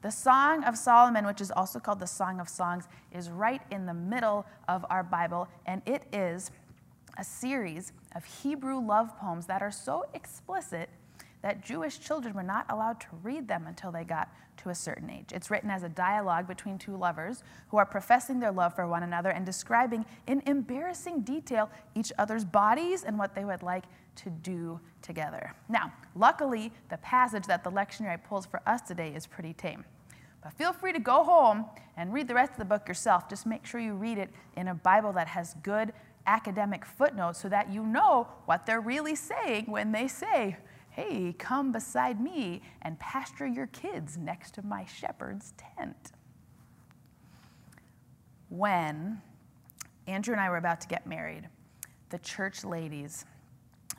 The Song of Solomon, which is also called the Song of Songs, is right in the middle of our Bible, and it is a series of Hebrew love poems that are so explicit that Jewish children were not allowed to read them until they got to a certain age. It's written as a dialogue between two lovers who are professing their love for one another and describing in embarrassing detail each other's bodies and what they would like to do together. Now, luckily, the passage that the lectionary pulls for us today is pretty tame. But feel free to go home and read the rest of the book yourself. Just make sure you read it in a Bible that has good academic footnotes so that you know what they're really saying when they say, Hey, come beside me and pasture your kids next to my shepherd's tent. When Andrew and I were about to get married, the church ladies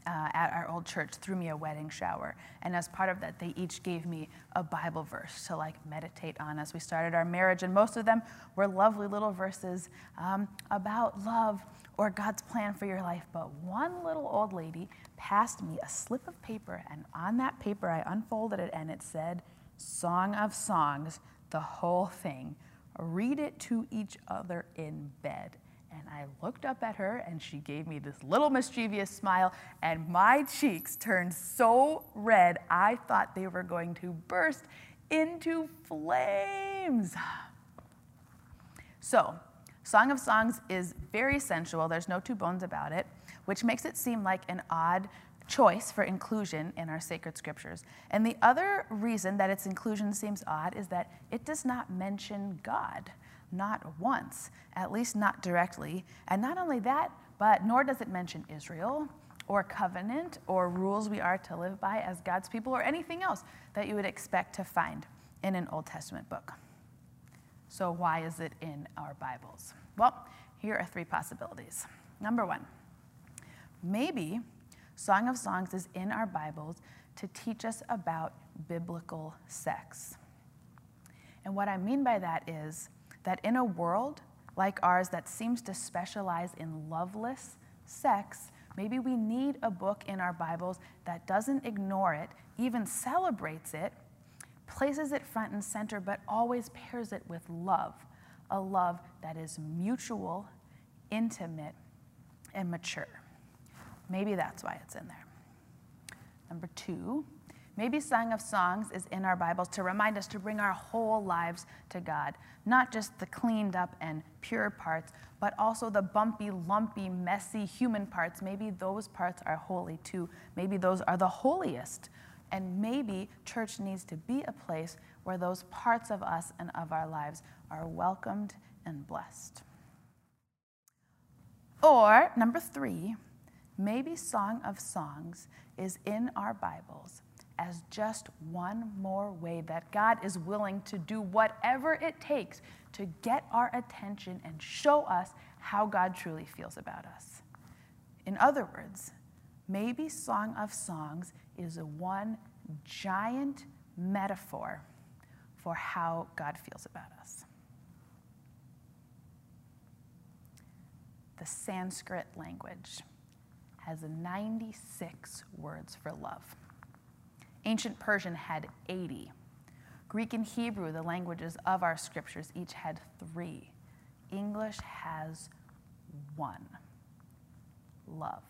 uh, at our old church threw me a wedding shower. And as part of that, they each gave me a Bible verse to like meditate on as we started our marriage. And most of them were lovely little verses um, about love or God's plan for your life. But one little old lady passed me a slip of paper, and on that paper, I unfolded it, and it said, Song of Songs, the whole thing. Read it to each other in bed. And I looked up at her, and she gave me this little mischievous smile, and my cheeks turned so red, I thought they were going to burst into flames. So, Song of Songs is very sensual, there's no two bones about it, which makes it seem like an odd choice for inclusion in our sacred scriptures. And the other reason that its inclusion seems odd is that it does not mention God, not once, at least not directly. And not only that, but nor does it mention Israel or covenant or rules we are to live by as God's people or anything else that you would expect to find in an Old Testament book. So, why is it in our Bibles? Well, here are three possibilities. Number one, maybe Song of Songs is in our Bibles to teach us about biblical sex. And what I mean by that is that in a world like ours that seems to specialize in loveless sex, maybe we need a book in our Bibles that doesn't ignore it, even celebrates it, places it front and center, but always pairs it with love a love that is mutual, intimate, and mature. Maybe that's why it's in there. Number two, maybe Song of Songs is in our Bibles to remind us to bring our whole lives to God, not just the cleaned up and pure parts, but also the bumpy, lumpy, messy human parts. Maybe those parts are holy too. Maybe those are the holiest. And maybe church needs to be a place where those parts of us and of our lives are welcomed and blessed. Or, number three, maybe Song of Songs is in our Bibles as just one more way that God is willing to do whatever it takes to get our attention and show us how God truly feels about us. In other words, maybe Song of Songs is a one giant metaphor for how God feels about us. The Sanskrit language has 96 words for love. Ancient Persian had 80. Greek and Hebrew, the languages of our scriptures, each had three. English has one love.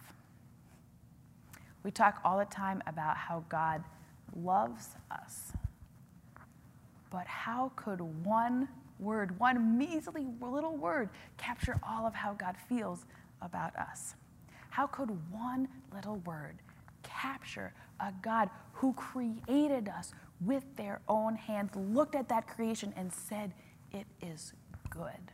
We talk all the time about how God loves us. But how could one word, one measly little word, capture all of how God feels about us? How could one little word capture a God who created us with their own hands, looked at that creation and said, It is good?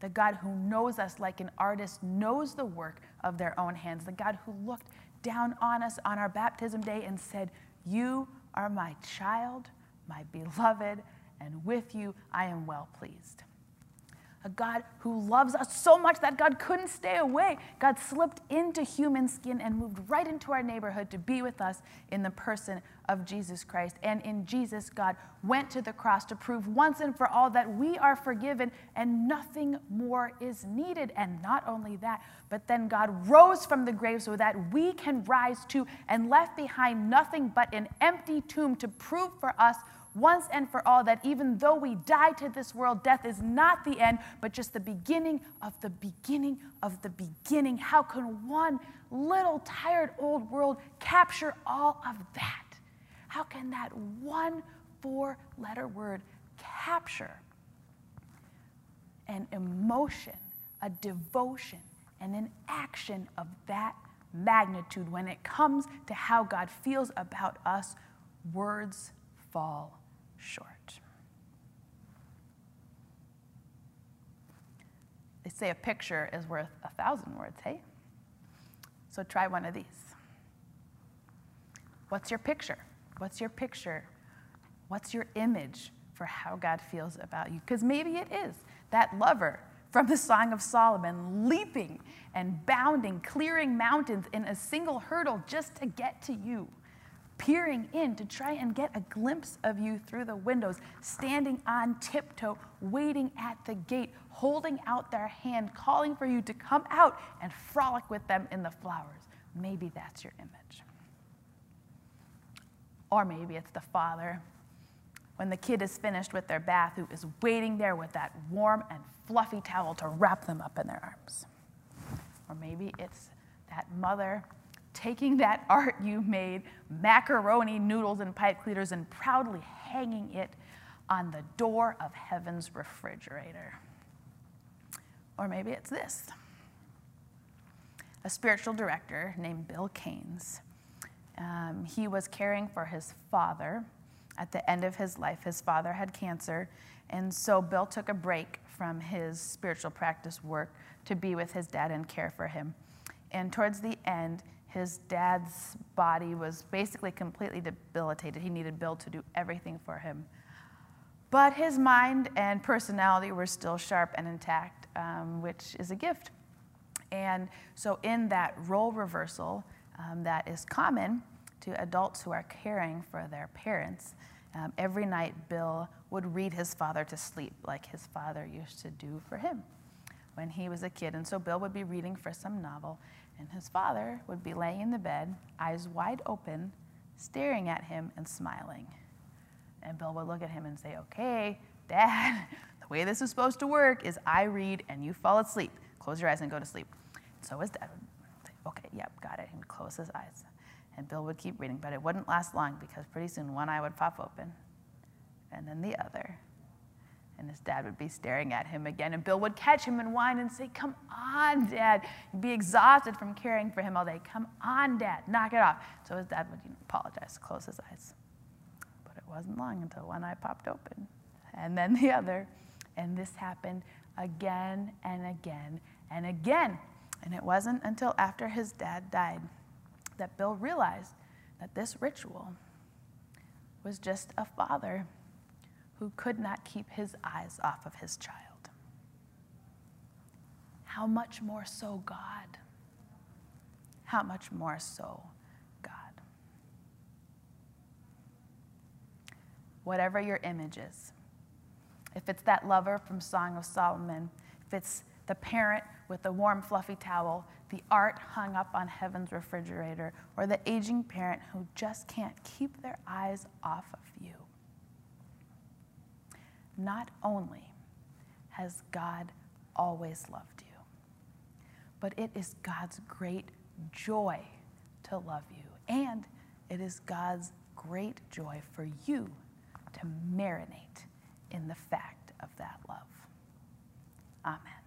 The God who knows us like an artist knows the work of their own hands. The God who looked down on us on our baptism day and said, You are my child, my beloved, and with you I am well pleased. God who loves us so much that God couldn't stay away. God slipped into human skin and moved right into our neighborhood to be with us in the person of Jesus Christ. And in Jesus, God went to the cross to prove once and for all that we are forgiven and nothing more is needed. And not only that, but then God rose from the grave so that we can rise too and left behind nothing but an empty tomb to prove for us once and for all that even though we die to this world, death is not the end, but just the beginning of the beginning of the beginning. How can one little tired old world capture all of that? How can that one four letter word capture an emotion, a devotion, and an action of that magnitude when it comes to how God feels about us? Words fall short. They say a picture is worth a thousand words, hey? So try one of these. What's your picture? What's your picture? What's your image for how God feels about you? Because maybe it is that lover from the Song of Solomon, leaping and bounding, clearing mountains in a single hurdle just to get to you peering in to try and get a glimpse of you through the windows, standing on tiptoe, waiting at the gate, holding out their hand, calling for you to come out and frolic with them in the flowers. Maybe that's your image. Or maybe it's the father when the kid is finished with their bath who is waiting there with that warm and fluffy towel to wrap them up in their arms. Or maybe it's that mother taking that art you made, macaroni, noodles, and pipe cleaners, and proudly hanging it on the door of heaven's refrigerator. Or maybe it's this a spiritual director named Bill Kanes. Um, he was caring for his father at the end of his life. His father had cancer, and so Bill took a break from his spiritual practice work to be with his dad and care for him. And towards the end, his dad's body was basically completely debilitated. He needed Bill to do everything for him. But his mind and personality were still sharp and intact, um, which is a gift. And so, in that role reversal um, that is common to adults who are caring for their parents, um, every night Bill would read his father to sleep like his father used to do for him when he was a kid. And so Bill would be reading for some novel, and his father would be laying in the bed, eyes wide open, staring at him and smiling. And Bill would look at him and say, Okay, Dad, the way this is supposed to work is I read and you fall asleep. Close your eyes and go to sleep. So his dad would say, Okay, yep, got it. He would close his eyes. And Bill would keep reading, but it wouldn't last long because pretty soon one eye would pop open and then the other and his dad would be staring at him again. And Bill would catch him and whine and say, Come on, Dad. He'd be exhausted from caring for him all day. Come on, Dad, knock it off. So his dad would you know, apologize, close his eyes. But it wasn't long until one eye popped open, and then the other. And this happened again and again and again. And it wasn't until after his dad died that Bill realized that this ritual was just a father who could not keep his eyes off of his child. How much more so God? How much more so God? Whatever your image is, if it's that lover from Song of Solomon, if it's the parent with the warm, fluffy towel, the art hung up on heaven's refrigerator, or the aging parent who just can't keep their eyes off of you not only has God always loved you, but it is God's great joy to love you. And it is God's great joy for you to marinate in the fact of that love. Amen.